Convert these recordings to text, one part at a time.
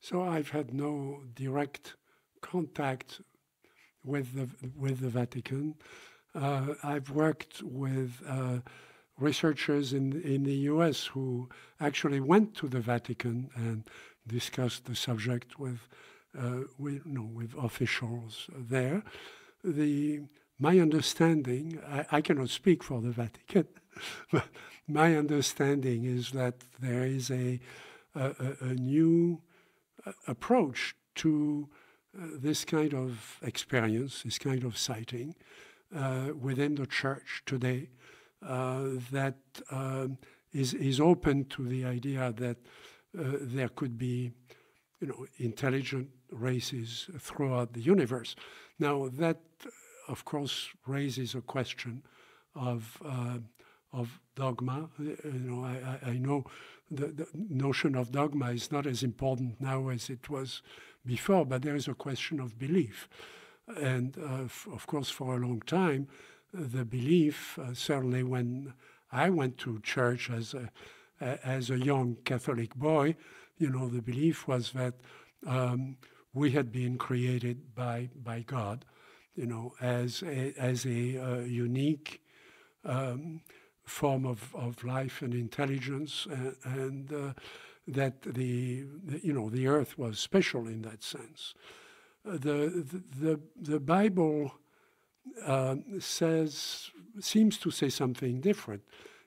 So I've had no direct contact with the with the Vatican. Uh, I've worked with uh, researchers in in the U.S. who actually went to the Vatican and discussed the subject with uh, with you know, with officials there. The my understanding, I, I cannot speak for the Vatican, but my understanding is that there is a a, a new approach to uh, this kind of experience, this kind of sighting uh, within the church today that um, is is open to the idea that there could be, you know, intelligent races throughout the universe. Now that, of course, raises a question of uh, of dogma. You know, I, I know the, the, notion of dogma is not as important now as it was before, but there is a question of belief. And uh, of course, for a long time, uh, the belief, uh, certainly when I went to church as a, as a young Catholic boy, you know, the belief was that um, we had been created by, by God, you know, as a, as a uh, unique um, form of, of life and intelligence, and, and uh, that the, you know the earth was special in that sense. Uh, the, the the Bible uh, says seems to say something different.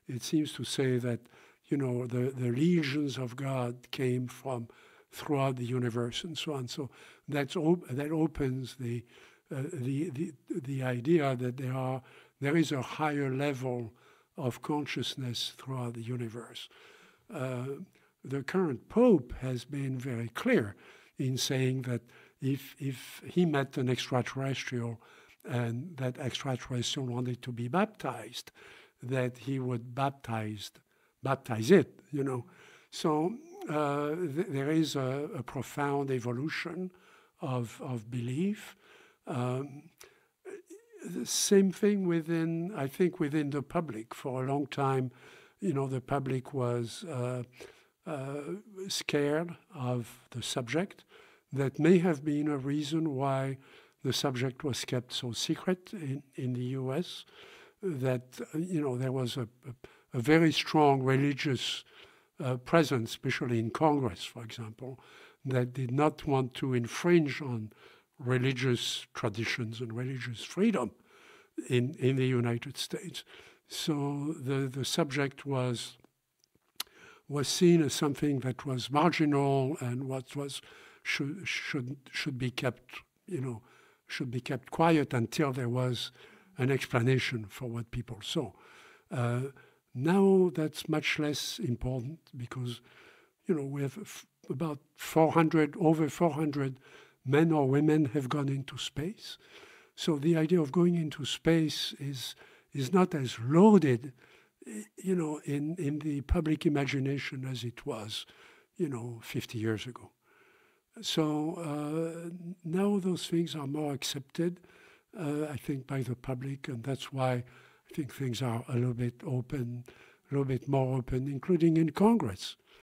It seems to say that you know the, the legions of God came from throughout the universe and so on. So that's op- that opens the, uh, the the the idea that there are there is a higher level of consciousness throughout the universe. Uh, the current pope has been very clear in saying that if if he met an extraterrestrial and that extraterrestrial wanted to be baptized, that he would baptize baptize it. You know, so uh, th- there is a, a, profound evolution of of belief. Um, same thing within, I think, within the public. For a long time, you know, the public was uh, uh, scared of the subject. That may have been a reason why the subject was kept so secret in, in the U.S. That you know there was a, a, a very strong religious uh, presence, especially in Congress, for example, that did not want to infringe on religious traditions and religious freedom in, in the United States. So the, the subject was was seen as something that was marginal and what was should should should be kept you know should be kept quiet until there was an explanation for what people saw. Uh, now that's much less important because you know we have about 400 over 400 men or women have gone into space. So the idea of going into space is is not as loaded, you know, in, in the public imagination as it was, you know, 50 years ago. So uh, now those things are more accepted, uh, I think, by the public, and that's why I think things are a little bit open, a little bit more open, including in Congress.